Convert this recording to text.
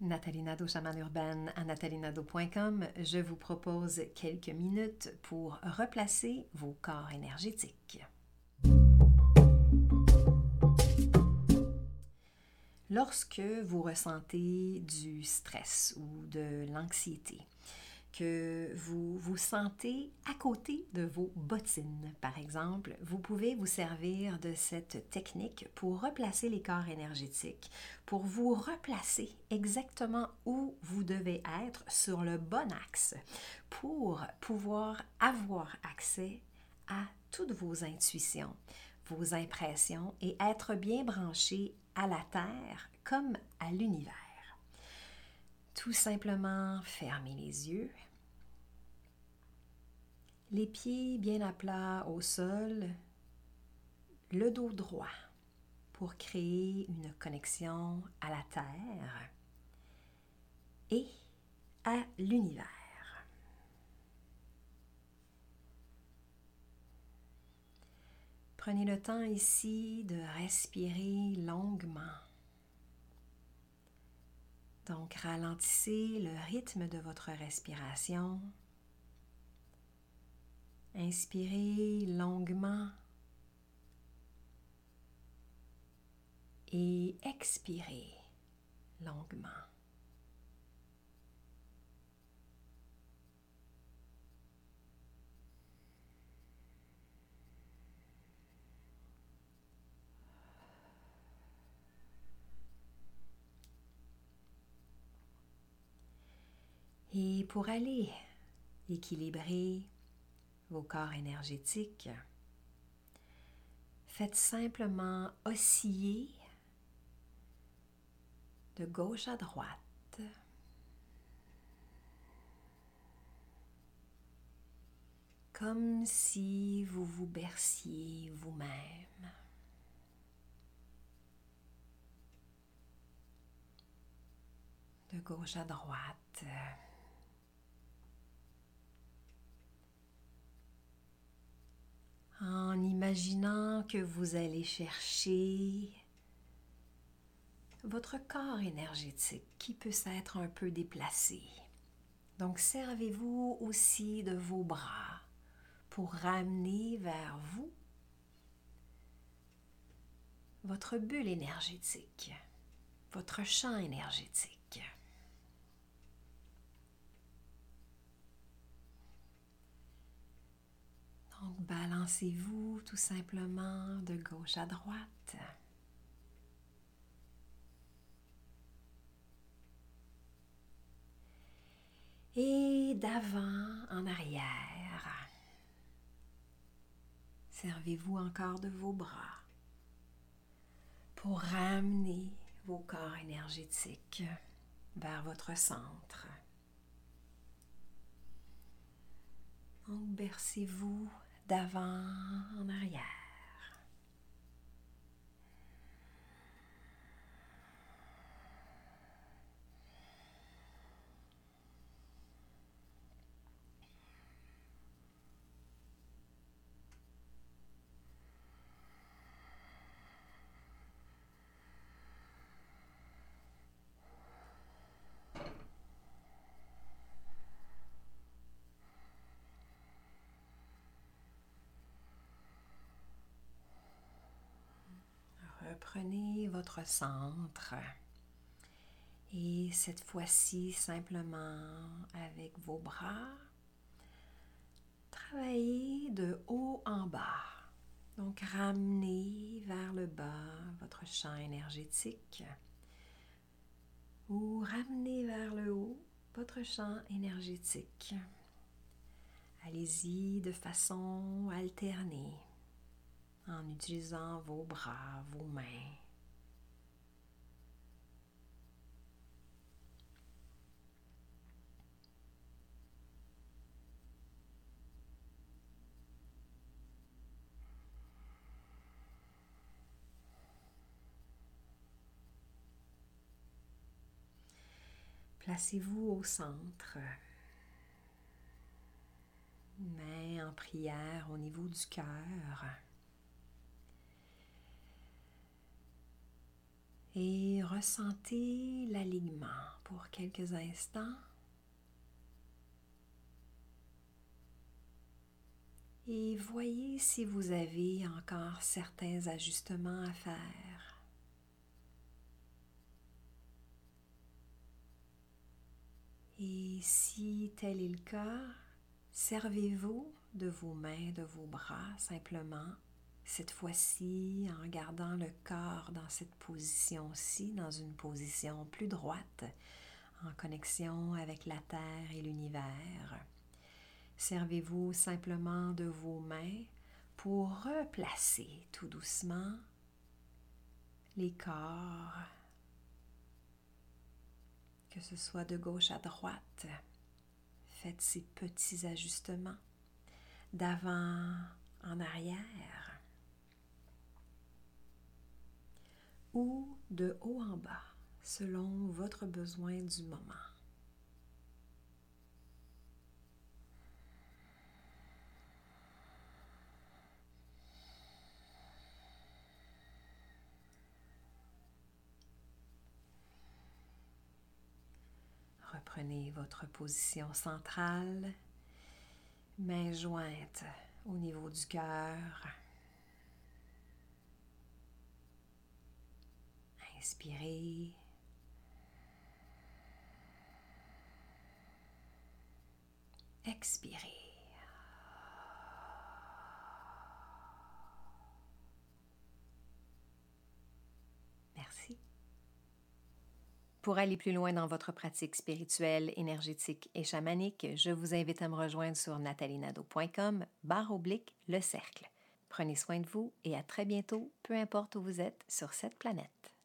Nathalie Nadeau, chamane urbaine à nathalienadeau.com, je vous propose quelques minutes pour replacer vos corps énergétiques. Lorsque vous ressentez du stress ou de l'anxiété, que vous vous sentez à côté de vos bottines, par exemple, vous pouvez vous servir de cette technique pour replacer les corps énergétiques, pour vous replacer exactement où vous devez être sur le bon axe, pour pouvoir avoir accès à toutes vos intuitions, vos impressions et être bien branché à la Terre comme à l'univers. Tout simplement fermez les yeux, les pieds bien à plat au sol, le dos droit pour créer une connexion à la Terre et à l'univers. Prenez le temps ici de respirer longuement. Donc ralentissez le rythme de votre respiration. Inspirez longuement et expirez longuement. Et pour aller équilibrer vos corps énergétiques, faites simplement osciller de gauche à droite. Comme si vous vous berciez vous-même. De gauche à droite. En imaginant que vous allez chercher votre corps énergétique qui peut s'être un peu déplacé. Donc servez-vous aussi de vos bras pour ramener vers vous votre bulle énergétique, votre champ énergétique. Donc balancez-vous tout simplement de gauche à droite. Et d'avant en arrière. Servez-vous encore de vos bras pour ramener vos corps énergétiques vers votre centre. Donc bercez-vous d'avant en arrière. Prenez votre centre et cette fois-ci simplement avec vos bras, travaillez de haut en bas. Donc ramenez vers le bas votre champ énergétique ou ramenez vers le haut votre champ énergétique. Allez-y de façon alternée en utilisant vos bras, vos mains. Placez-vous au centre, main en prière au niveau du cœur. Et ressentez l'alignement pour quelques instants. Et voyez si vous avez encore certains ajustements à faire. Et si tel est le cas, servez-vous de vos mains, de vos bras simplement, cette fois-ci en gardant le corps dans cette position-ci, dans une position plus droite, en connexion avec la Terre et l'univers. Servez-vous simplement de vos mains pour replacer tout doucement les corps que ce soit de gauche à droite. Faites ces petits ajustements d'avant en arrière ou de haut en bas selon votre besoin du moment. Reprenez votre position centrale, mains jointes au niveau du cœur. Inspirez. Expirez. Pour aller plus loin dans votre pratique spirituelle, énergétique et chamanique, je vous invite à me rejoindre sur natalinado.com barre oblique le cercle. Prenez soin de vous et à très bientôt, peu importe où vous êtes sur cette planète.